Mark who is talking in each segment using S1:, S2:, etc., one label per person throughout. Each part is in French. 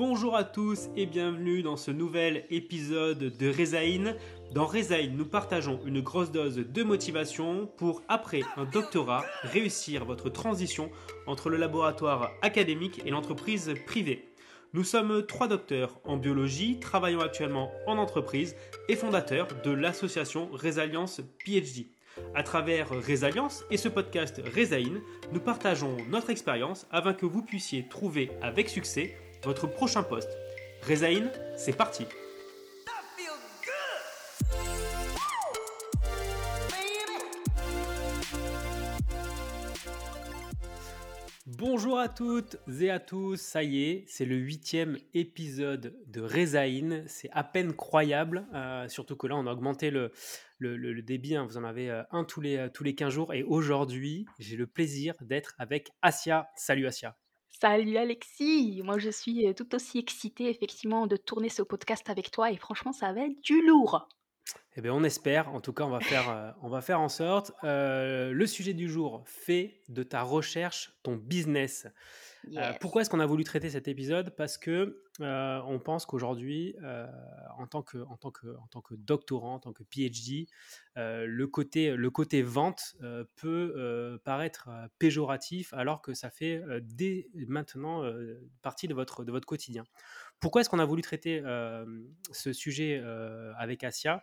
S1: Bonjour à tous et bienvenue dans ce nouvel épisode de Rezaïn. Dans Rezaïn, nous partageons une grosse dose de motivation pour, après un doctorat, réussir votre transition entre le laboratoire académique et l'entreprise privée. Nous sommes trois docteurs en biologie, travaillant actuellement en entreprise et fondateurs de l'association Résalience PhD. À travers Résalience et ce podcast Rezaïn, nous partageons notre expérience afin que vous puissiez trouver avec succès votre prochain poste. Rezaïn, c'est parti Bonjour à toutes et à tous, ça y est, c'est le huitième épisode de Rezaïn, c'est à peine croyable, euh, surtout que là on a augmenté le, débit, hein. vous en avez euh, un tous les, euh, tous les 15 jours, et aujourd'hui j'ai le plaisir d'être avec Asia. Salut Asia
S2: Salut Alexis, moi je suis tout aussi excitée effectivement de tourner ce podcast avec toi et franchement ça va être du lourd.
S1: Eh bien, on espère. En tout cas, on va faire, on va faire en sorte. le sujet du jour, fait de ta recherche ton business. Euh, pourquoi est-ce qu'on a voulu traiter cet épisode? Parce que euh, on pense qu'aujourd'hui, euh, en, tant que, en, tant que, en tant que doctorant, en tant que PhD, le, côté, le côté vente peut paraître péjoratif alors que ça fait dès maintenant partie de votre, de votre quotidien. Pourquoi est-ce qu'on a voulu traiter ce sujet avec Asia?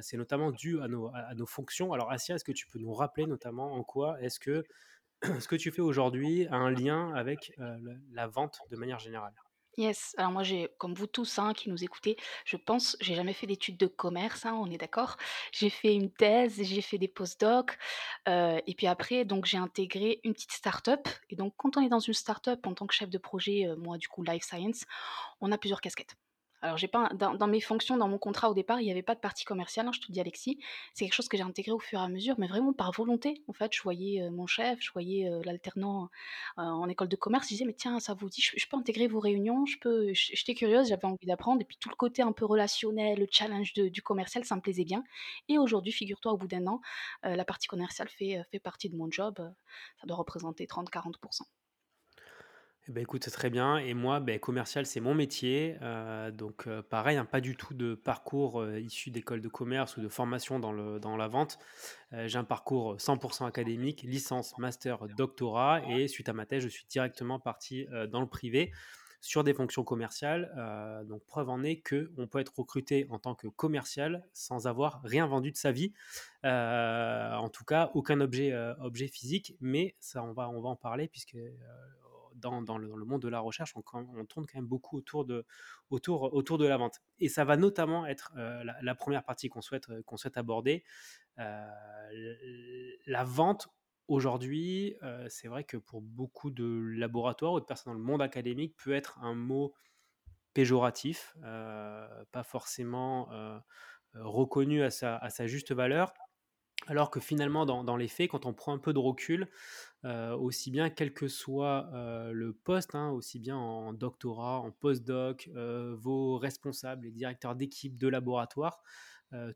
S1: C'est notamment dû à nos, à nos, fonctions. Alors, Asia, est-ce que tu peux nous rappeler notamment en quoi est-ce que ce que tu fais aujourd'hui a un lien avec la vente de manière générale?
S2: Yes, alors moi comme vous tous hein, qui nous écoutez, je pense, j'ai jamais fait d'études de commerce, hein, on est d'accord. J'ai fait une thèse, j'ai fait des postdocs, et puis après, donc j'ai intégré une petite start-up. Et donc quand on est dans une start-up en tant que chef de projet, moi du coup Life Science, on a plusieurs casquettes. Alors, j'ai pas dans, mes fonctions, dans mon contrat au départ, il n'y avait pas de partie commerciale, hein, je te dis Alexis. C'est quelque chose que j'ai intégré au fur et à mesure, mais vraiment par volonté. En fait, je voyais mon chef, je voyais l'alternant en école de commerce, je disais, mais tiens, ça vous dit, je, peux intégrer vos réunions, je peux, j'étais curieuse, j'avais envie d'apprendre, et puis tout le côté un peu relationnel, le challenge du commercial, ça me plaisait bien. Et aujourd'hui, figure-toi, au bout d'un an, la partie commerciale fait, fait partie de mon job, ça doit représenter 30-40%.
S1: Eh ben, écoute, très bien. Et moi, ben, commercial, c'est mon métier. Euh, donc, euh, pareil, hein, pas du tout de parcours euh, issu d'école de commerce ou de formation dans, dans la vente. j'ai un parcours 100% académique, licence, master, doctorat. Et suite à ma thèse, je suis directement parti dans le privé sur des fonctions commerciales. donc, preuve en est qu'on peut être recruté en tant que commercial sans avoir rien vendu de sa vie. en tout cas, aucun objet, objet physique. Mais ça, on va, on va en parler puisque dans, le, monde de la recherche, on, tourne quand même beaucoup autour de, la vente. Et ça va notamment être euh, la, première partie qu'on souhaite, euh, aborder. Euh, la vente, aujourd'hui, c'est vrai que pour beaucoup de laboratoires ou de personnes dans le monde académique, peut être un mot péjoratif, pas forcément reconnu à sa juste valeur. Alors que finalement, dans, les faits, quand on prend un peu de recul, euh, aussi bien quel que soit euh, le poste, hein, aussi bien en doctorat, en postdoc, euh, vos responsables, les directeurs d'équipe, de laboratoire,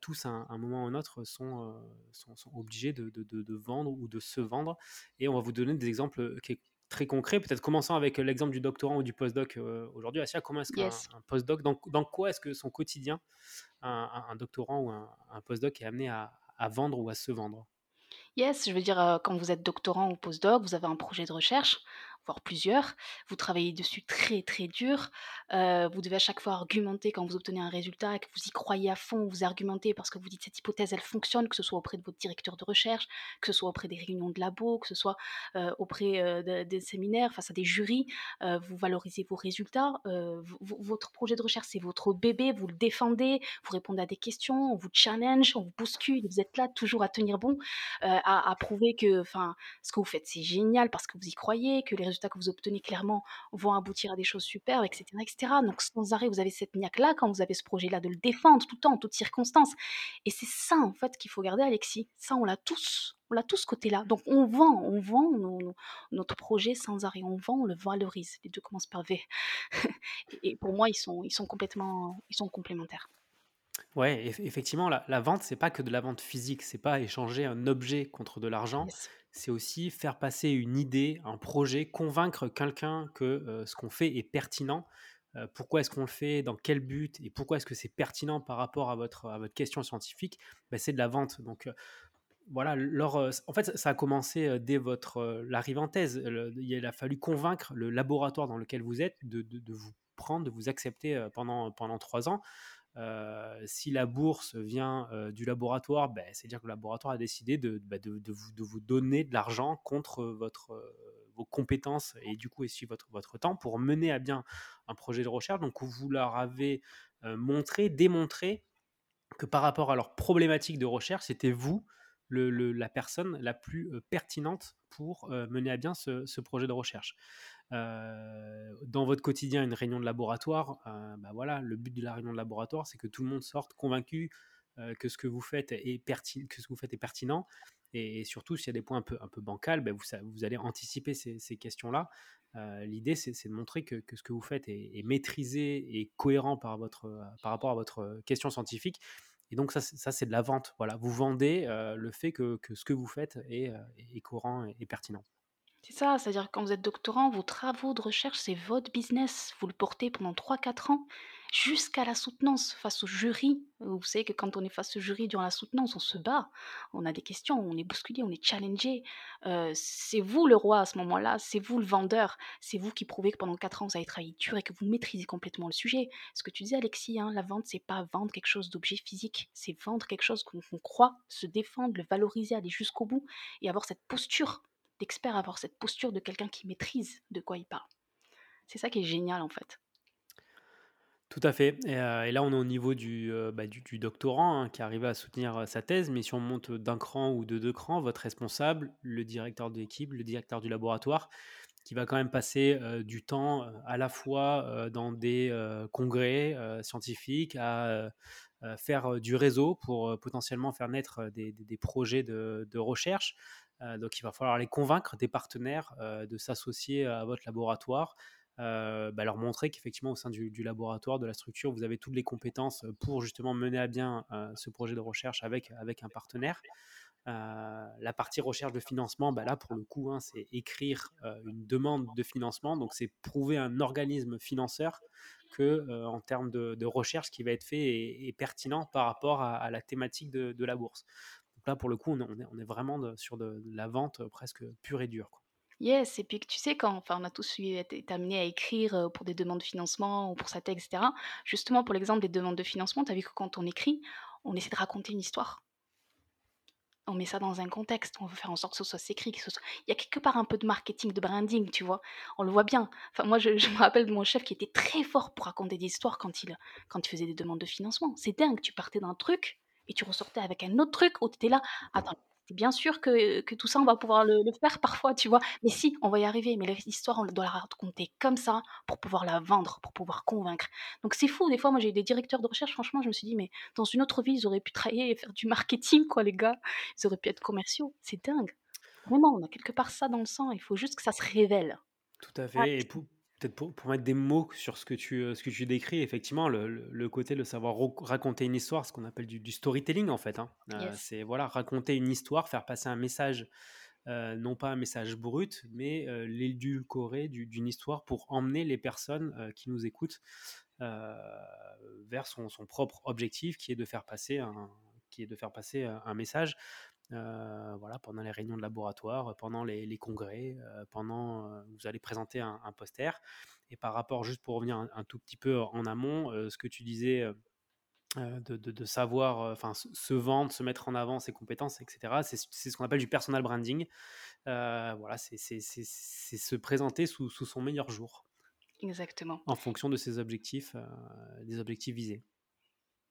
S1: tous à un, moment ou un autre sont, sont, obligés de, vendre ou de se vendre. Et on va vous donner des exemples très concrets, peut-être commençant avec l'exemple du doctorant ou du postdoc aujourd'hui. Asia, comment est-ce qu'un postdoc, dans, quoi est-ce que son quotidien, un, doctorant ou un postdoc est amené à, à vendre ou à se vendre?
S2: Yes, je veux dire, quand vous êtes doctorant ou postdoc, vous avez un projet de recherche, voire plusieurs. Vous travaillez dessus très très dur. vous devez à chaque fois argumenter quand vous obtenez un résultat et que vous y croyez à fond, vous argumentez parce que vous dites cette hypothèse elle fonctionne, que ce soit auprès de votre directeur de recherche, que ce soit auprès des réunions de labo, que ce soit auprès des séminaires, face à des jurys. vous valorisez vos résultats. votre projet de recherche c'est votre bébé, vous le défendez, vous répondez à des questions, on vous challenge, on vous bouscule, vous êtes là toujours à tenir bon, à, à, prouver que ce que vous faites c'est génial parce que vous y croyez, que les résultats que vous obtenez clairement vont aboutir à des choses superbes, etc. etc. Donc sans arrêt, vous avez cette niaque-là quand vous avez ce projet-là de le défendre tout le temps, en toutes circonstances. Et c'est ça, en fait, qu'il faut garder, Alexis. Ça, on l'a tous. On l'a tous ce côté-là. Donc on vend, on vend notre projet sans arrêt. On vend, on le valorise. Les deux commencent par V. et pour moi, ils sont, ils sont complètement ils sont complémentaires.
S1: Ouais, effectivement, la, la vente, c'est pas que de la vente physique, c'est pas échanger un objet contre de l'argent, c'est aussi faire passer une idée, un projet, convaincre quelqu'un que ce qu'on fait est pertinent. euh, pourquoi est-ce qu'on le fait, dans quel but? Et pourquoi est-ce que c'est pertinent par rapport à votre, à votre question scientifique, ben, c'est de la vente. Donc, voilà, en fait, ça a commencé dès votre l'arrivée en thèse. il a fallu convaincre le laboratoire dans lequel vous êtes de, de, vous prendre, de vous accepter pendant, pendant trois ans. Si la bourse vient du laboratoire, ben, c'est-à-dire que le laboratoire a décidé de, de, vous, donner de l'argent contre votre, vos compétences et du coup aussi votre, votre temps pour mener à bien un projet de recherche. Donc vous leur avez montré, démontré que par rapport à leurs problématiques de recherche, c'était vous la personne la plus pertinente pour mener à bien ce, projet de recherche. Dans votre quotidien, une réunion de laboratoire, bah voilà, le but de la réunion de laboratoire, c'est que tout le monde sorte convaincu que ce que vous faites est, pertinent, que ce que vous faites est pertinent. Et, surtout, s'il y a des points un peu, bancals, bah vous, allez anticiper ces, questions-là. L'idée, c'est de montrer que, ce que vous faites est, maîtrisé et cohérent par, votre, par rapport à votre question scientifique et donc ça, ça c'est de la vente. Voilà, vous vendez le fait que, que, ce que vous faites est, est courant et pertinent.
S2: C'est ça, c'est-à-dire quand vous êtes doctorant, vos travaux de recherche, c'est votre business. Vous le portez pendant 3-4 ans jusqu'à la soutenance face au jury. Vous savez que quand on est face au jury durant la soutenance, on se bat, on a des questions, on est bousculé, on est challengé. Euh, c'est vous le roi à ce moment-là, c'est vous le vendeur, c'est vous qui prouvez que pendant 4 ans, vous avez travaillé dur et que vous maîtrisez complètement le sujet. Ce que tu disais, Alexis, hein, la vente, c'est pas vendre quelque chose d'objet physique, c'est vendre quelque chose qu'on croit, se défendre, le valoriser, aller jusqu'au bout et avoir cette posture d'expert, avoir cette posture de quelqu'un qui maîtrise de quoi il parle. C'est ça qui est génial en fait.
S1: Tout à fait. Et, euh, là, on est au niveau du, euh, bah, doctorant hein, qui arrive à soutenir euh, sa thèse, mais si on monte d'un cran ou de deux crans, votre responsable, le directeur de l'équipe, le directeur du laboratoire, qui va quand même passer du temps à la fois dans des congrès scientifiques, à faire du réseau pour potentiellement faire naître des, des projets de, recherche, donc il va falloir les convaincre des partenaires euh, de s'associer à votre laboratoire, euh, bah, leur montrer qu'effectivement au sein du, laboratoire, de la structure, vous avez toutes les compétences pour justement mener à bien ce projet de recherche avec, un partenaire. la partie recherche de financement, bah, là pour le coup, hein, c'est écrire une demande de financement, donc c'est prouver un organisme financeur que en termes de, recherche, ce qui va être fait est, pertinent par rapport à, la thématique de la bourse là, pour le coup, on est, vraiment sur de, la vente presque pure et dure.
S2: Yes, et puis tu sais, quand enfin, on a tous été amenés à écrire pour des demandes de financement ou pour sa thèse, etc. Justement, pour l'exemple des demandes de financement, tu as vu que quand on écrit, on essaie de raconter une histoire. On met ça dans un contexte, on veut faire en sorte que ce soit écrit, que ce soit... Il y a quelque part un peu de marketing, de branding, tu vois. On le voit bien. Enfin, moi, je, me rappelle de mon chef qui était très fort pour raconter des histoires quand il, quand il faisait des demandes de financement. C'est dingue, tu partais d'un truc, et tu ressortais avec un autre truc où tu étais là, attends, c'est bien sûr que, que, tout ça, on va pouvoir le, faire parfois, tu vois. Mais si, on va y arriver. Mais l'histoire, on doit la raconter comme ça pour pouvoir la vendre, pour pouvoir convaincre. Donc c'est fou. Des fois, moi, j'ai des directeurs de recherche, franchement, je me suis dit, mais dans une autre vie, ils auraient pu travailler et faire du marketing, quoi, les gars. Ils auraient pu être commerciaux. C'est dingue. Vraiment, on a quelque part ça dans le sang. Il faut juste que ça se révèle.
S1: Tout à fait. Et pour, peut-être pour, mettre des mots sur ce que tu, euh, ce que tu décris, effectivement, le, le, côté de savoir raconter une histoire, ce qu'on appelle du, storytelling en fait. Hein. Euh, c'est voilà, raconter une histoire, faire passer un message, euh, non pas un message brut, mais l'édulcoré d'une histoire pour emmener les personnes qui nous écoutent vers son, son, propre objectif, qui est de faire passer un, qui est de faire passer un message. Euh, voilà, pendant les réunions de laboratoire, pendant les, congrès, euh, pendant euh, vous allez présenter un, poster. Et par rapport, juste pour revenir un, tout petit peu en amont, ce que tu disais de, savoir, enfin, se vendre, se mettre en avant, ses compétences, etc. C'est ce qu'on appelle du personal branding. voilà, c'est se présenter sous, sous, son meilleur jour.
S2: Exactement.
S1: En fonction de ses objectifs, des objectifs visés.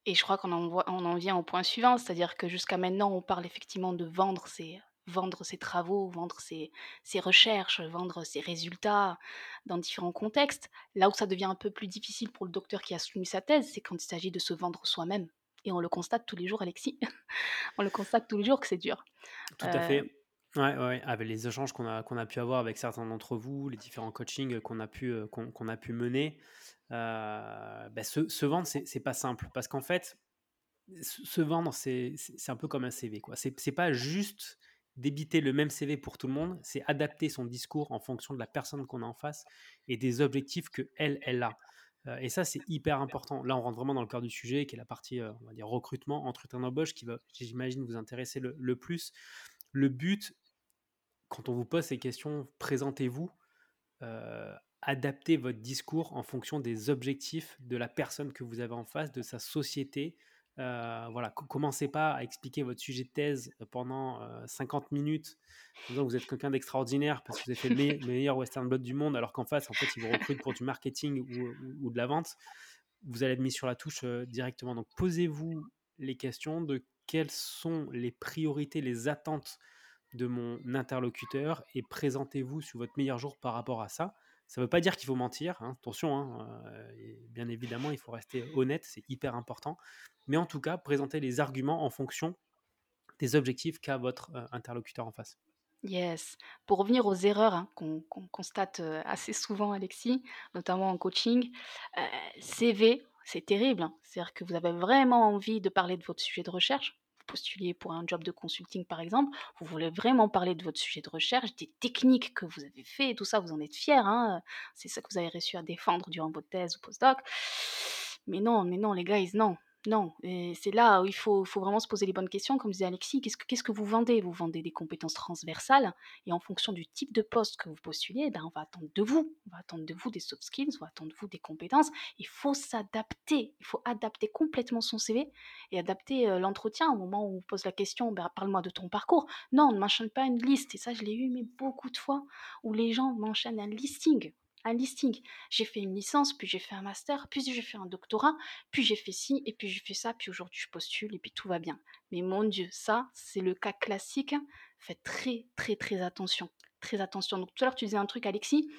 S2: Et je crois qu'on en, on en vient au point suivant, c'est-à-dire que jusqu'à maintenant, on parle effectivement de vendre ses, vendre ses travaux, vendre ses, ses, recherches, vendre ses résultats dans différents contextes. Là où ça devient un peu plus difficile pour le docteur qui a soumis sa thèse, c'est quand il s'agit de se vendre soi-même. Et on le constate tous les jours, Alexis. on le constate tous les jours que c'est dur.
S1: Tout à fait. Euh, ouais, ouais, avec les échanges qu'on a, qu'on a pu avoir avec certains d'entre vous, les différents coachings qu'on a, pu, euh, qu'on, a pu mener, euh, bah, se, vendre, c'est pas simple. Parce qu'en fait, se vendre, c'est un peu comme un CV. C'est pas juste débiter le même CV pour tout le monde, c'est adapter son discours en fonction de la personne qu'on a en face et des objectifs que elle, elle a. Heu et ça, c'est hyper important. Là, on rentre vraiment dans le cœur du sujet qui est la partie, heu, on va dire recrutement, entretien d'embauche qui va, j'imagine, vous intéresser le le plus. Le but, quand on vous pose ces questions, présentez-vous, heu, adaptez votre discours en fonction des objectifs de la personne que vous avez en face, de sa société. Heu, voilà, co commencez pas à expliquer votre sujet de thèse pendant, heu, 50 minutes disant que vous êtes quelqu'un d'extraordinaire parce que vous avez fait le meille meilleur western blot du monde alors qu'en face, en fait, ils vous recrutent pour du marketing ou, de la vente. Vous allez être mis sur la touche, heu, directement. Donc posez-vous les questions de quelles sont les priorités, les attentes de mon interlocuteur et présentez-vous sous votre meilleur jour par rapport à ça. Ça ne veut pas dire qu'il faut mentir, hein, attention, hein, euh, bien évidemment, il faut rester honnête, c'est hyper important. Mais en tout cas, présentez les arguments en fonction des objectifs qu'a votre euh, interlocuteur en face.
S2: Yes. Pour revenir aux erreurs, hein, qu'on constate, heu, assez souvent Alexis, notamment en coaching, CV, c'est terrible. C'est-à-dire que vous avez vraiment envie de parler de votre sujet de recherche. Postulez pour un job de consulting, par exemple, vous voulez vraiment parler de votre sujet de recherche, des techniques que vous avez fait et tout ça, vous en êtes fiers, hein, c'est ça que vous avez réussi à défendre durant votre thèse ou postdoc. Mais non, mais non les guys, non. Non, c'est là où il faut vraiment se poser les bonnes questions. Comme disait Alexis, qu'est-ce que vous vendez? Vous vendez des compétences transversales et en fonction du type de poste que vous postulez, ben, on va attendre de vous. On va attendre de vous des soft skills, on va attendre de vous des compétences. Il faut s'adapter. Il faut adapter complètement son CV et adapter, heu, l'entretien au moment où on pose la question: «Ben, parle-moi de ton parcours». Non, on ne mentionne pas une liste et ça, je l'ai eu mais beaucoup de fois où les gens mentionnent un listing un listing. J'ai fait une licence, puis j'ai fait un master, puis j'ai fait un doctorat, puis j'ai fait ci, et puis j'ai fait ça, puis aujourd'hui je postule, et puis tout va bien. Mais mon Dieu, ça, c'est le cas classique. Faites très, très, très attention. Très attention. Donc tout à l'heure, tu disais un truc, Alexis.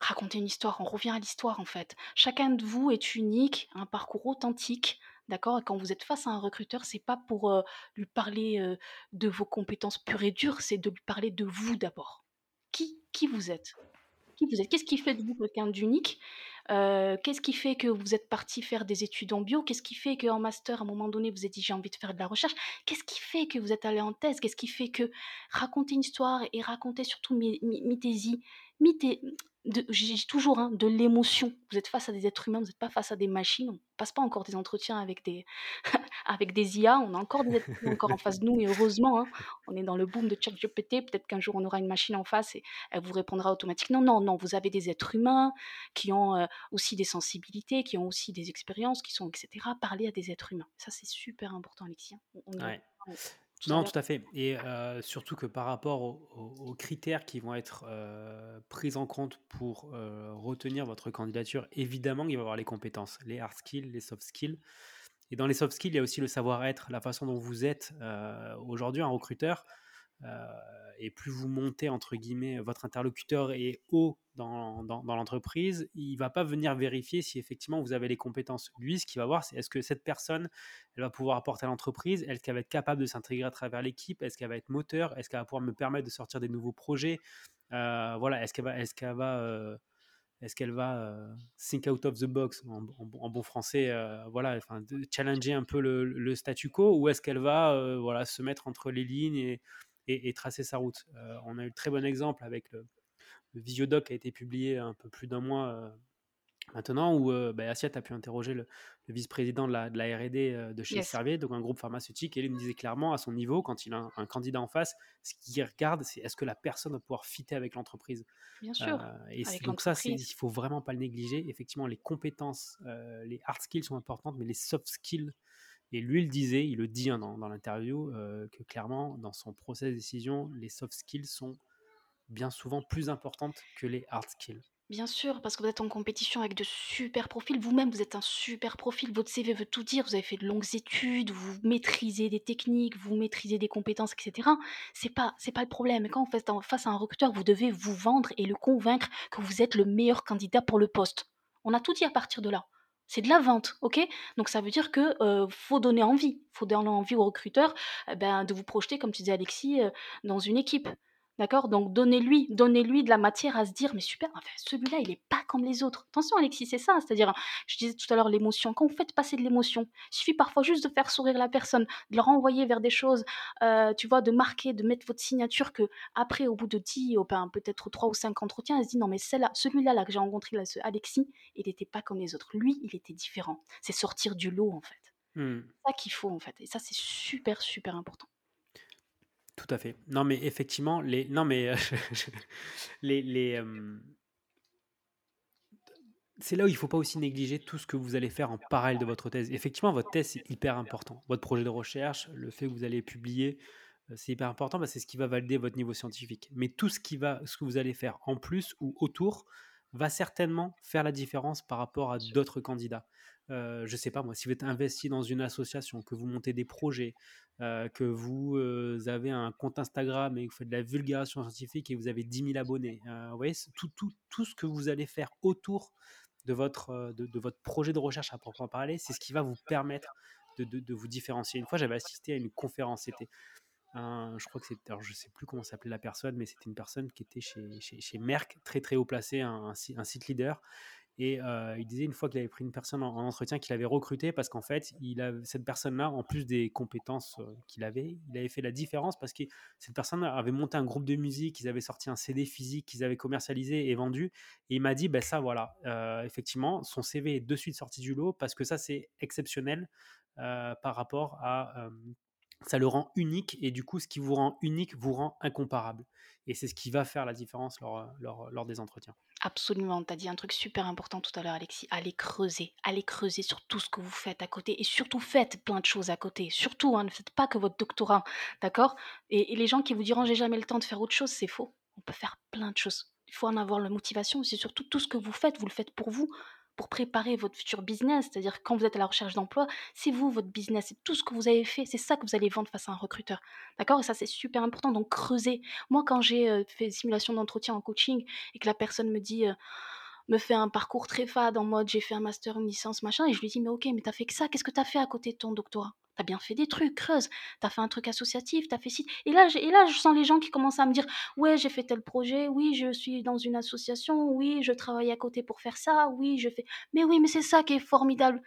S2: Racontez une histoire, on revient à l'histoire en fait. Chacun de vous est unique, un parcours authentique, d'accord? Quand vous êtes face à un recruteur, c'est pas pour euh, lui parler euh, de vos compétences pures et dures, c'est de lui parler de vous d'abord. Qui, qui vous êtes? Vous êtes? Qu'est-ce qui fait de vous quelqu'un d'unique? Euh, Qu'est-ce qui fait que vous êtes parti faire des études en bio? Qu'est-ce qui fait qu'en master, à un moment donné, vous avez dit j'ai envie de faire de la recherche? Qu'est-ce qui fait que vous êtes allé en thèse? Qu'est-ce qui fait que raconter une histoire et raconter surtout mettez-y, j'ai toujours hein, de l'émotion. Vous êtes face à des êtres humains, vous n'êtes pas face à des machines. On passe pas encore des entretiens avec des, avec des IA. On a encore des êtres humains encore en face de nous et heureusement, hein, on est dans le boom de ChatGPT. Peut-être qu'un jour on aura une machine en face et elle vous répondra automatiquement. Non, non, vous avez des êtres humains qui ont euh, aussi des sensibilités, qui ont aussi des expériences, qui sont etc. Parler à des êtres humains. Ça c'est super important, Alexis. On,
S1: non, tout à fait. Et euh, surtout que par rapport aux, critères qui vont être euh, pris en compte pour euh, retenir votre candidature, évidemment, il va y avoir les compétences, les hard skills, les soft skills. Et dans les soft skills, il y a aussi le savoir-être, la façon dont vous êtes. Aujourd'hui, un recruteur, et plus vous montez, entre guillemets, votre interlocuteur est haut dans, dans, l'entreprise, il va pas venir vérifier si effectivement vous avez les compétences. Lui, ce qu'il va voir, c'est est-ce que cette personne, elle va pouvoir apporter à l'entreprise, est-ce qu'elle va être capable de s'intégrer à travers l'équipe, est-ce qu'elle va être moteur, est-ce qu'elle va pouvoir me permettre de sortir des nouveaux projets, euh, voilà, est-ce qu'elle va, est-ce qu'elle va euh, est-ce qu'elle va think out of the box en, bon français, voilà, enfin, challenger un peu le, le, statu quo, ou est-ce qu'elle va, voilà, se mettre entre les lignes et, et, tracer sa route. Euh, on a eu le très bon exemple avec le, le Visiodoc qui a été publié un peu plus d'un mois euh, maintenant, où euh, bah, Assiette a pu interroger le, vice-président de la, RD de chez Servier, donc un groupe pharmaceutique, et il me disait clairement à son niveau, quand il a un, candidat en face, ce qu'il regarde, c'est est-ce que la personne va pouvoir fitter avec l'entreprise?
S2: Bien sûr.
S1: et donc ça, il faut vraiment pas le négliger. Effectivement, les compétences, les hard skills sont importantes, mais les soft skills et lui, il disait, il le dit hein, dans, l'interview, euh, que clairement, dans son process de décision, les soft skills sont bien souvent plus importantes que les hard skills.
S2: Bien sûr, parce que vous êtes en compétition avec de super profils. Vous-même, vous êtes un super profil. Votre CV veut tout dire. Vous avez fait de longues études, vous maîtrisez des techniques, vous maîtrisez des compétences, etc. C'est pas, c'est pas le problème. Quand vous êtes face à un recruteur, vous devez vous vendre et le convaincre que vous êtes le meilleur candidat pour le poste. On a tout dit à partir de là. C'est de la vente, ok? Donc ça veut dire que faut donner envie, faut donner envie aux recruteurs eh ben, de vous projeter, comme tu disais Alexis, dans une équipe. D'accord? Donc donnez-lui donnez-lui de la matière à se dire: «Mais super, celui-là, il est pas comme les autres». Attention Alexis, c'est ça, c'est-à-dire, je disais tout à l'heure l'émotion. Quand vous faites passer de l'émotion, il suffit parfois juste de faire sourire la personne, de le renvoyer vers des choses, heu, tu vois? De marquer, de mettre votre signature Que après, au bout de 10 ou ben, peut-être 3 ou 5 entretiens, elle se dit: «Non mais celle-là celui-là là que j'ai rencontré là, ce Alexis, il était pas comme les autres. Lui, il était différent». C'est sortir du lot, en fait.
S1: Mmh.
S2: C'est ça qu'il faut, en fait et ça, c'est super, super important.
S1: Tout à fait. Non, mais effectivement, les les, hem c'est là où il faut pas aussi négliger tout ce que vous allez faire en parallèle de votre thèse. Effectivement, votre thèse, c'est hyper important. Votre projet de recherche, le fait que vous allez publier, heu, c'est hyper important parce c'est ce qui va valider votre niveau scientifique. Mais tout ce qui va ce que vous allez faire en plus ou autour, va certainement faire la différence par rapport à d'autres candidats. Heu, je sais pas moi, si vous êtes investi dans une association, que vous montez des projets, que vous, avez un compte Instagram et que vous faites de la vulgarisation scientifique et que vous avez 10 000 abonnés, vous voyez? Tout tout tout ce que vous allez faire autour de votre, de de votre projet de recherche à proprement parler, c'est ce qui va vous permettre de de de vous différencier. Une fois, j'avais assisté à une conférence, c'était je crois que c'était alors je sais plus comment s'appelait la personne, mais c'était une personne qui était chez chez Merck, très, très haut placé, un un si un site leader. Et heu, il disait une fois qu'il avait pris une personne en en entretien, qu'il avait recruté parce qu'en fait, il av cette personne-là, en plus des compétences, heu, qu'il avait, il avait fait la différence parce que cette personne avait monté un groupe de musique, ils avaient sorti un CD physique qu'ils avaient commercialisé et vendu. Et il m'a dit: ben ça voilà, heu, effectivement, son CV est de suite sorti du lot parce que ça, c'est exceptionnel, par rapport à, ça le rend unique et du coup, ce qui vous rend unique vous rend incomparable et c'est ce qui va faire la différence lors, heu, lors, lors des entretiens.
S2: Absolument, tu as dit un truc super important tout à l'heure Alexis, allez creuser, allez creuser sur tout ce que vous faites à côté et surtout faites plein de choses à côté. Surtout, hein, ne faites pas que votre doctorat, d'accord? Et et les gens qui vous diront: «J'ai jamais le temps de faire autre chose», c'est faux. On peut faire plein de choses. Il faut en avoir la motivation, c'est surtout tout ce que vous faites, vous le faites pour vous, pour préparer votre futur business. C'est-à-dire quand vous êtes à la recherche d'emploi, c'est vous, votre business, c'est tout ce que vous avez fait, c'est ça que vous allez vendre face à un recruteur. D'accord? Et ça, c'est super important, donc creusez. Moi, quand j'ai, heu, fait des simulations d'entretien en coaching et que la personne me dit, heu, me fait un parcours très fade en mode: «J'ai fait un master, une licence, machin» et je lui dis: «Mais OK, mais tu as fait que ça, qu'est-ce que tu as fait à côté de ton doctorat? Tu as bien fait des trucs, creuse. Tu as fait un truc associatif, tu as fait ci» et là et là je sens les gens qui commencent à me dire: «Ouais, j'ai fait tel projet, oui, je suis dans une association, oui, je travaille à côté pour faire ça, oui, je fais» mais oui, mais c'est ça qui est formidable.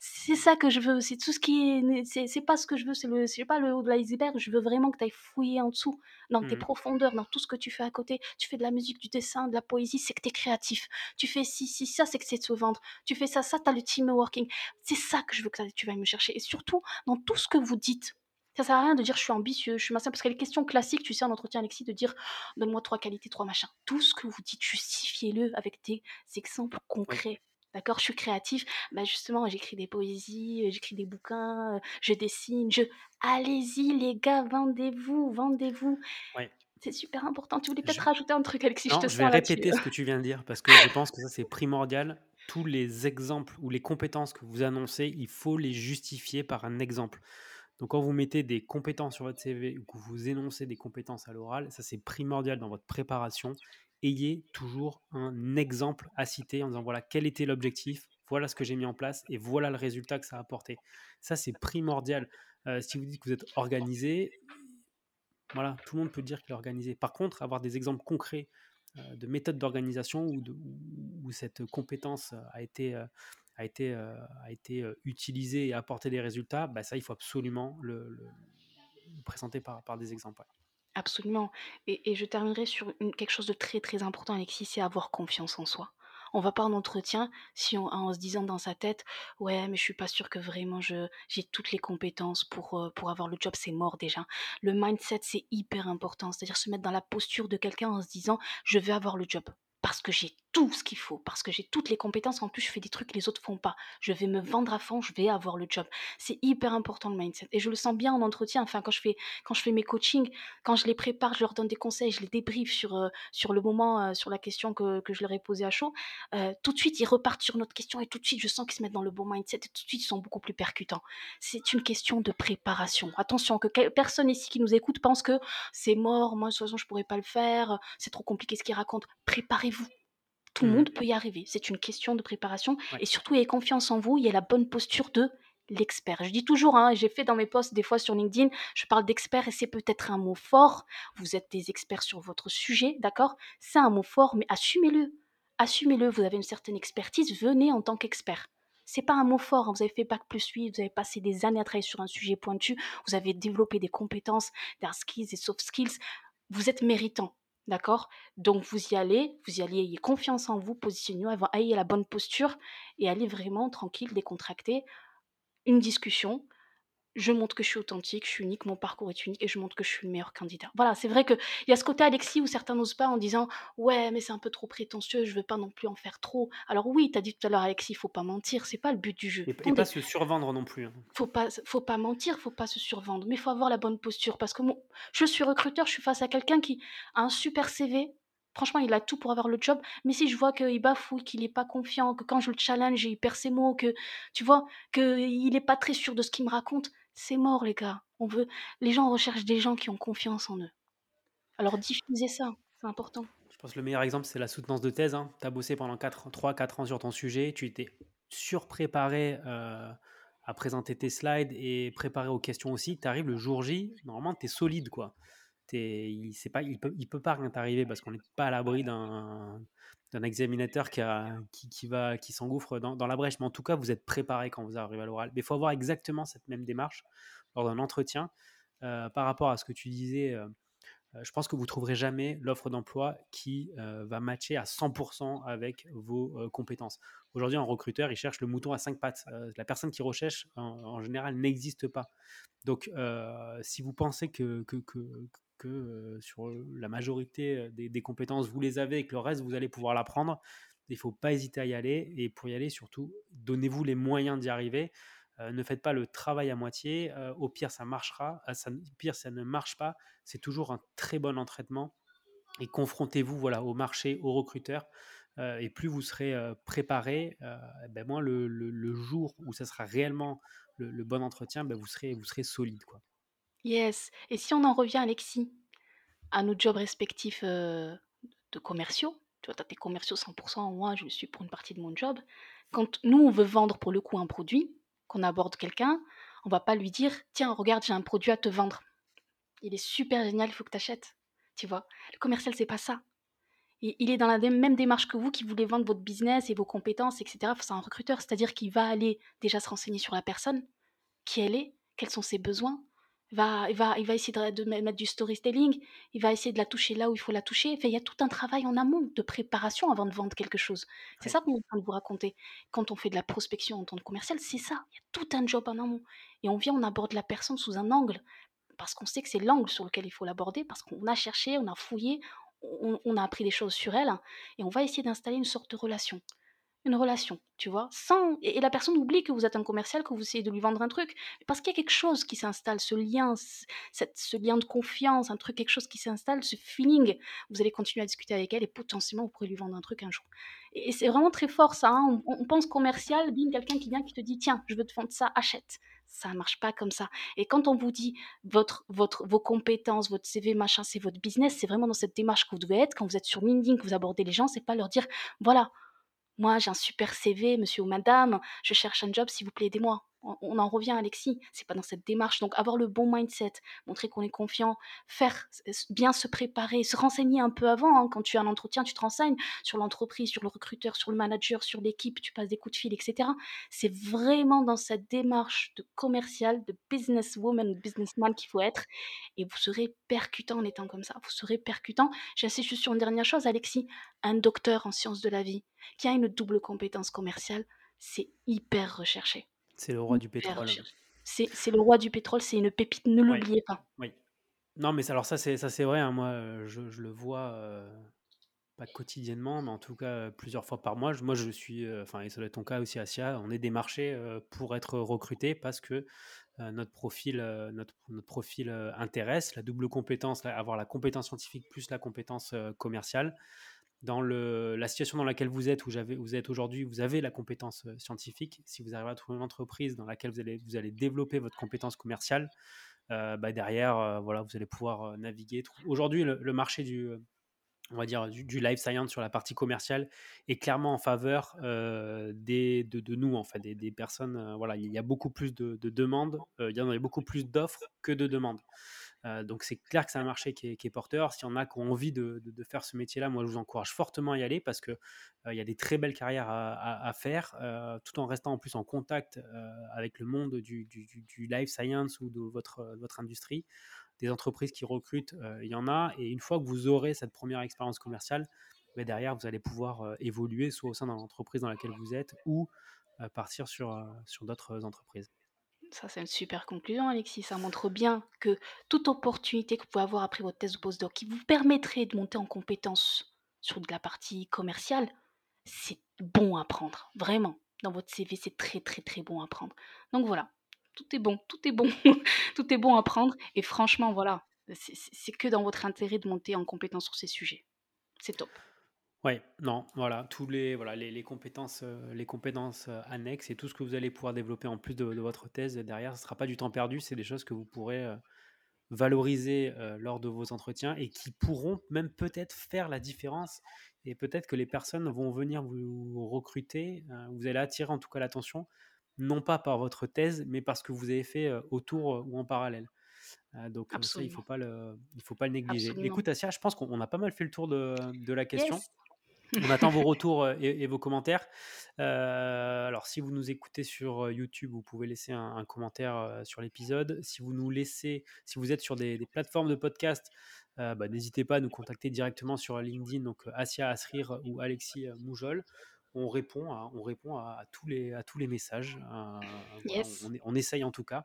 S2: C'est ça que je veux, c'est tout ce qui est c'est pas ce que je veux, c'est le pas le haut de l'iceberg, je veux vraiment que tu ailles fouiller en dessous, dans tes
S1: Mmh
S2: profondeurs, dans tout ce que tu fais à côté. Tu fais de la musique, du dessin, de la poésie, c'est que tu es créatif. Tu fais ci, ci, ça, c'est que c'est de se vendre. Tu fais ça, ça, tu as le team working. C'est ça que je veux que tu tu me chercher et surtout dans tout ce que vous dites. Ça sert à rien de dire: «Je suis ambitieux, je suis machin», parce que les questions classiques, tu sais, en entretien, Alexis, de dire: «Donne-moi 3 qualités, 3 machins». Tout ce que vous dites, justifiez-le avec des exemples concrets. D'accord? Je suis créatif, bah, justement, j'écris des poésies, j'écris des bouquins, je dessine, je allez-y les gars, vendez-vous, vendez-vous.
S1: Ouais.
S2: C'est super important. Tu voulais peut-être
S1: Je
S2: rajouter un truc, Alexis? Je te
S1: non, je vais répéter ce que tu viens de dire parce que je pense que ça, c'est primordial. Tous les exemples ou les compétences que vous annoncez, il faut les justifier par un exemple. Donc quand vous mettez des compétences sur votre CV ou que vous énoncez des compétences à l'oral, ça, c'est primordial dans votre préparation. Ayez toujours un exemple à citer en disant: «Voilà, quel était l'objectif, voilà ce que j'ai mis en place et voilà le résultat que ça a apporté». Ça, c'est primordial. Heu, si vous dites que vous êtes organisé, voilà, tout le monde peut dire qu'il est organisé. Par contre, avoir des exemples concrets, heu, de méthodes d'organisation où où cette compétence a été, a été, a été, utilisée et a apporté des résultats, bah, ça, il faut absolument le présenter par par des exemples.
S2: Absolument et je terminerai sur quelque chose de très, très important, Alexis, c'est avoir confiance en soi. On va pas en entretien si on en se disant dans sa tête: «Ouais, mais je suis pas sûre que vraiment j'ai toutes les compétences pour, heu, pour avoir le job», c'est mort déjà. Le mindset, c'est hyper important, c'est-à-dire se mettre dans la posture de quelqu'un en se disant: «Je vais avoir le job parce que j'ai tout ce qu'il faut, parce que j'ai toutes les compétences, en plus je fais des trucs que les autres font pas. Je vais me vendre à fond, je vais avoir le job». C'est hyper important le mindset et je le sens bien en entretien, enfin quand je fais quand je fais mes coachings, quand je les prépare, je leur donne des conseils, je les débriefe sur, heu, sur le moment, heu, sur la question que que je leur ai posée à chaud, heu, tout de suite, ils repartent sur notre question et tout de suite, je sens qu'ils se mettent dans le bon mindset et tout de suite, ils sont beaucoup plus percutants. C'est une question de préparation. Attention, que personne ici qui nous écoute pense que c'est mort, moi de toute façon je pourrais pas le faire, c'est trop compliqué ce qu'il raconte. Préparez-vous. Tout le
S1: Mmh
S2: monde peut y arriver. C'est une question de préparation
S1: Ouais.
S2: et surtout ayez confiance en vous, ayez la bonne posture de l'expert. Je dis toujours, hein, j'ai fait dans mes posts des fois sur LinkedIn, je parle d'expert et c'est peut-être un mot fort. Vous êtes des experts sur votre sujet, d'accord? C'est un mot fort, mais assumez-le. Assumez-le, vous avez une certaine expertise, venez en tant qu'expert. C'est pas un mot fort, hein, vous avez fait bac plus 8, vous avez passé des années à travailler sur un sujet pointu, vous avez développé des compétences, des skills, des soft skills. Vous êtes méritant. D'accord? Donc vous y allez, vous y allez, ayez confiance en vous, positionnez-vous, ayez la bonne posture et allez vraiment tranquille, décontracté. Une discussion, je montre que je suis authentique, je suis unique, mon parcours est unique et je montre que je suis le meilleur candidat. Voilà, c'est vrai qu'il y a ce côté Alexis où certains n'osent pas en disant ouais mais c'est un peu trop prétentieux, je veux pas non plus en faire trop. Alors oui, tu as dit tout à l'heure Alexis, il faut pas mentir, c'est pas le but du jeu.
S1: Et, et pas se survendre non plus. Hein.
S2: Faut pas, faut pas mentir, faut pas se survendre, mais il faut avoir la bonne posture parce que moi, je suis recruteur, je suis face à quelqu'un qui a un super CV, franchement, il a tout pour avoir le job. Mais si je vois qu'il bafouille, qu'il n'est pas confiant, que quand je le challenge, il perd ses mots, que tu vois, qu'il n'est pas très sûr de ce qu'il me raconte, c'est mort, les gars. On veut, les gens recherchent des gens qui ont confiance en eux. Alors diffusez ça, c'est important.
S1: Je pense que le meilleur exemple, c'est la soutenance de thèse. Hein. Tu as bossé pendant 3-4 ans sur ton sujet, tu étais surpréparé euh, à présenter tes slides et préparé aux questions aussi. Tu arrives le jour J, normalement, tu es solide. quoi. il ne peut, peut pas rien t'arriver parce qu'on n'est pas à l'abri d'un d'un examinateur qui, qui, va, qui s'engouffre dans, dans, la brèche. Mais en tout cas, vous êtes préparé quand vous arrivez à l'oral. Mais il faut avoir exactement cette même démarche lors d'un entretien. Euh, par rapport à ce que tu disais, euh, euh, je pense que vous trouverez jamais l'offre d'emploi qui va matcher à 100% avec vos compétences. Aujourd'hui, un recruteur, il cherche le mouton à cinq pattes. la personne qui recherche, en, général, n'existe pas. Donc, si vous pensez que, que sur la majorité des, compétences, vous les avez et que le reste, vous allez pouvoir l'apprendre. Il ne faut pas hésiter à y aller. Et pour y aller, surtout, donnez-vous les moyens d'y arriver. ne faites pas le travail à moitié. au pire, ça marchera. Au pire, ça ne marche pas. C'est toujours un très bon entraînement. Et confrontez-vous voilà, au marché, aux recruteurs. et plus vous serez préparé, ben moins le, jour où ça sera réellement le, bon entretien, ben vous, serez, vous serez solide. Quoi.
S2: Yes. Et si on en revient, Alexis, à nos jobs respectifs de commerciaux, tu vois, tu as tes commerciaux 100%, moi je le suis pour une partie de mon job. Quand nous, on veut vendre pour le coup un produit, qu'on aborde quelqu'un, on va pas lui dire Tiens, regarde, j'ai un produit à te vendre. Il est super génial, il faut que tu achètes. Tu vois, le commercial, c'est pas ça. il est dans la même démarche que vous qui voulez vendre votre business et vos compétences, etc. C'est un recruteur, c'est-à-dire qu'il va aller déjà se renseigner sur la personne, qui elle est, quels sont ses besoins, va, il, va, il va essayer de, mettre du storytelling, il va essayer de la toucher là où il faut la toucher. Enfin, il y a tout un travail en amont de préparation avant de vendre quelque chose. C'est ça qu'on est en train de vous raconter. Quand on fait de la prospection en tant que commercial, c'est ça. Il y a tout un job en amont. Et on vient, on aborde la personne sous un angle, parce qu'on sait que c'est l'angle sur lequel il faut l'aborder, parce qu'on a cherché, on a fouillé, on, on, a appris des choses sur elle, et on va essayer d'installer une sorte de relation une relation, tu vois, sans et, la personne oublie que vous êtes un commercial, que vous essayez de lui vendre un truc, parce qu'il y a quelque chose qui s'installe, ce lien, cette, ce lien de confiance, un truc, quelque chose qui s'installe, ce feeling. Vous allez continuer à discuter avec elle et potentiellement vous pourrez lui vendre un truc un jour. Et, c'est vraiment très fort ça. Hein. On, pense commercial, bien quelqu'un qui vient qui te dit tiens, je veux te vendre ça, achète. Ça marche pas comme ça. Et quand on vous dit votre, votre, vos compétences, votre CV, machin, c'est votre business, c'est vraiment dans cette démarche que vous devez être. Quand vous êtes sur LinkedIn, que vous abordez les gens, c'est pas leur dire voilà, moi, j'ai un super CV, monsieur ou madame, je cherche un job, s'il vous plaît, aidez-moi on en revient, Alexis, c'est pas dans cette démarche. Donc avoir le bon mindset, montrer qu'on est confiant, faire bien se préparer, se renseigner un peu avant. Hein. Quand tu as un entretien, tu te renseignes sur l'entreprise, sur le recruteur, sur le manager, sur l'équipe, tu passes des coups de fil, etc. C'est vraiment dans cette démarche de commercial, de businesswoman, businessman qu'il faut être. Et vous serez percutant en étant comme ça. Vous serez percutant. J'insiste sur une dernière chose, Alexis. Un docteur en sciences de la vie qui a une double compétence commerciale, c'est hyper recherché.
S1: C'est le roi du pétrole.
S2: C'est le roi du pétrole, c'est une pépite, ne l'oubliez pas.
S1: Oui. Non, mais alors ça, c'est ça, c'est vrai. Hein, moi, euh, je, je, le vois euh, pas quotidiennement, mais en tout cas euh, plusieurs fois par mois. Moi, je suis, enfin, et ça doit être ton cas aussi, Asia. On est démarché pour être recruté parce que notre profil, notre, notre, profil intéresse. La double compétence, avoir la compétence scientifique plus la compétence commerciale dans la situation dans laquelle vous êtes, où vous êtes aujourd'hui, vous avez la compétence euh, scientifique. Si vous arrivez à trouver une entreprise dans laquelle vous allez, vous allez développer votre compétence commerciale, euh, bah derrière, euh, voilà, vous allez pouvoir naviguer. Aujourd'hui, le, marché du, on va dire, du, life science sur la partie commerciale est clairement en faveur des, de, nous, en des, personnes. voilà, il y a beaucoup plus de, de demandes, il y a beaucoup plus d'offres que de demandes. Euh, donc c'est clair que c'est un marché qui est, porteur. S'il y en a qui ont envie de, faire ce métier-là, moi je vous encourage fortement à y aller parce que euh, il y a des très belles carrières à, faire, euh, tout en restant en plus en contact avec le monde du, du- life science ou de votre, votre industrie des entreprises qui recrutent, il y en a. Et une fois que vous aurez cette première expérience commerciale, mais derrière, vous allez pouvoir évoluer soit au sein de l'entreprise dans laquelle vous êtes ou partir sur d'autres entreprises.
S2: Ça, c'est une super conclusion, Alexis. Ça montre bien que toute opportunité que vous pouvez avoir après votre thèse de postdoc qui vous permettrait de monter en compétence sur de la partie commerciale, c'est bon à prendre. Vraiment. Dans votre CV, c'est très, très, très bon à prendre. Donc voilà. Tout est bon. Tout est bon. tout est bon à prendre. Et franchement, voilà. C'est que dans votre intérêt de monter en compétence sur ces sujets. C'est top.
S1: Ouais, non, voilà, tous les, voilà, les, les compétences, euh, les compétences euh, annexes et tout ce que vous allez pouvoir développer en plus de, de votre thèse derrière, ce ne sera pas du temps perdu, c'est des choses que vous pourrez euh, valoriser lors de vos entretiens et qui pourront même peut-être faire la différence. Et peut-être que les personnes vont venir vous recruter, vous allez attirer en tout cas l'attention, non pas par votre thèse, mais parce que vous avez fait autour ou en parallèle. Donc ça, il ne faut, pas le- il faut pas le négliger.
S2: Absolument.
S1: Écoute, Asia, je pense qu'on on a pas mal fait le tour de, de la question.
S2: Yes.
S1: On attend vos retours euh, et, et vos commentaires. Euh, alors, si vous nous écoutez sur euh, YouTube, vous pouvez laisser un, un commentaire sur l'épisode. Si vous nous laissez, si vous êtes sur des, des plateformes de podcast, euh, bah, n'hésitez pas à nous contacter directement sur LinkedIn, donc Asia Asrir ou Alexis Moujol. On répond, à, on répond à, à tous les, à tous les messages. Euh, voilà, on, essaye en tout cas.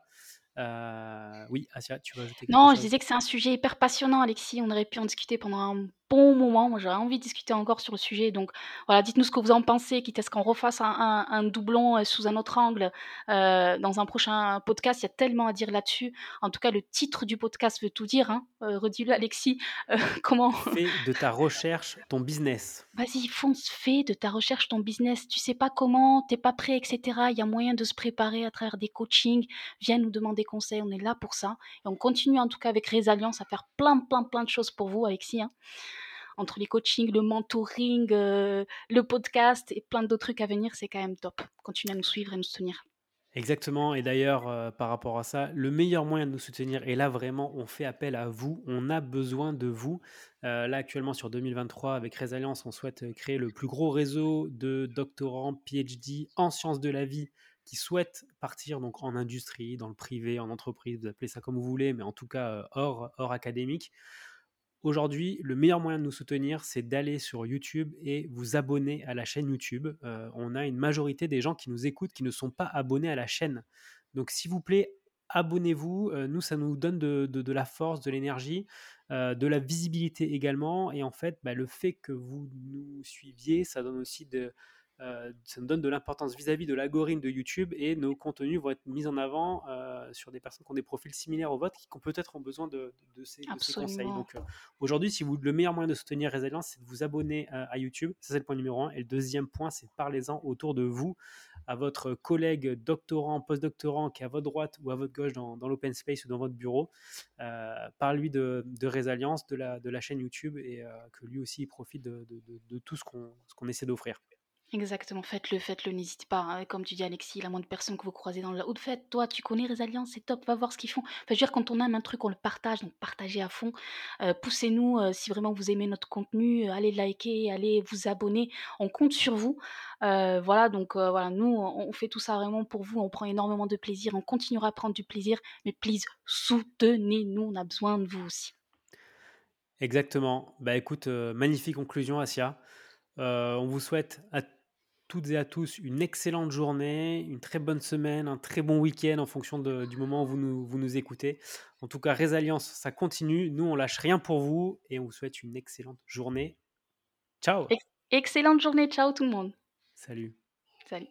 S1: Euh, oui, Asia, tu veux ajouter quelque
S2: Non, je disais que c'est un sujet hyper passionnant, Alexis. On aurait pu en discuter pendant un bon moment. Moi, j'aurais envie de discuter encore sur le sujet. Donc, voilà, dites-nous ce que vous en pensez, quitte à ce qu'on refasse un, un- un doublon euh, sous un autre angle euh, dans un prochain podcast. Il y a tellement à dire là-dessus. En tout cas, le titre du podcast veut tout dire. Hein. Euh, redis-le, Alexis. Euh, comment
S1: Fais de ta recherche ton business.
S2: Vas-y, fonce, fais de ta recherche ton business. Tu sais pas comment, t'es pas prêt, etc. Il y a moyen de se préparer à travers des coachings. Viens nous demander conseil, on est là pour ça. Et on continue en tout cas avec Résalliance à faire plein, plein, plein de choses pour vous, Alexis. hein. Entre les coachings, le mentoring, euh, le podcast et plein d'autres trucs à venir, c'est quand même top. Continuez à nous suivre et nous soutenir.
S1: Exactement. Et d'ailleurs, euh, par rapport à ça, le meilleur moyen de nous soutenir, et là vraiment, on fait appel à vous, on a besoin de vous. Euh, là, actuellement, sur 2023, avec Résalliance, on souhaite créer le plus gros réseau de doctorants PhD en sciences de la vie qui souhaitent partir donc en industrie, dans le privé, en entreprise, vous appelez ça comme vous voulez, mais en tout cas hors, hors académique. Aujourd'hui, le meilleur moyen de nous soutenir, c'est d'aller sur YouTube et vous abonner à la chaîne YouTube. Euh, on a une majorité des gens qui nous écoutent qui ne sont pas abonnés à la chaîne. Donc, s'il vous plaît, abonnez-vous. Euh, nous, ça nous donne de, la force, de l'énergie, euh, de la visibilité également. Et en fait, bah, le fait que vous nous suiviez, ça donne aussi de, euh, ça nous donne de l'importance vis-à-vis de l'algorithme de YouTube et nos contenus vont être mis en avant euh, sur des personnes qui ont des profils similaires aux vôtres qui ont peut-être ont besoin de, de- de ces, de ces conseils. Donc, euh, Aujourd'hui, si vous, le meilleur moyen de soutenir Résilience, c'est de vous abonner à YouTube. Ça, c'est le point numéro un. Et le deuxième point, c'est parlez-en autour de vous, à votre collègue doctorant, postdoctorant qui est à votre droite ou à votre gauche dans, dans l'open space ou dans votre bureau. Parle-lui de, de Résilience, de la, de la chaîne YouTube et que lui aussi il profite de, tout ce qu'on ce qu'on essaie d'offrir.
S2: Exactement, faites-le, faites-le, n'hésitez pas. hein. Comme tu dis, Alexis, la moindre personne que vous croisez dans la haute fête, toi, tu connais les alliances, c'est top, va voir ce qu'ils font. Enfin, je veux dire, quand on aime un truc, on le partage, donc partagez à fond. Euh, Poussez-nous, euh, si vraiment vous aimez notre contenu, euh, allez liker, allez vous abonner, on compte sur vous. Voilà, donc voilà, nous, on, fait tout ça vraiment pour vous, on prend énormément de plaisir, on continuera à prendre du plaisir, mais please, soutenez-nous, on a besoin de vous aussi.
S1: Exactement. Bah écoute, magnifique conclusion, Asia. On vous souhaite à toutes et à tous une excellente journée, une très bonne semaine, un très bon week-end en fonction de- du moment où vous nous, vous nous écoutez. En tout cas, Résilience, ça continue. Nous, on lâche rien pour vous et on vous souhaite une excellente journée. Ciao.
S2: Ex- excellente journée, ciao tout le monde.
S1: Salut.
S2: Salut.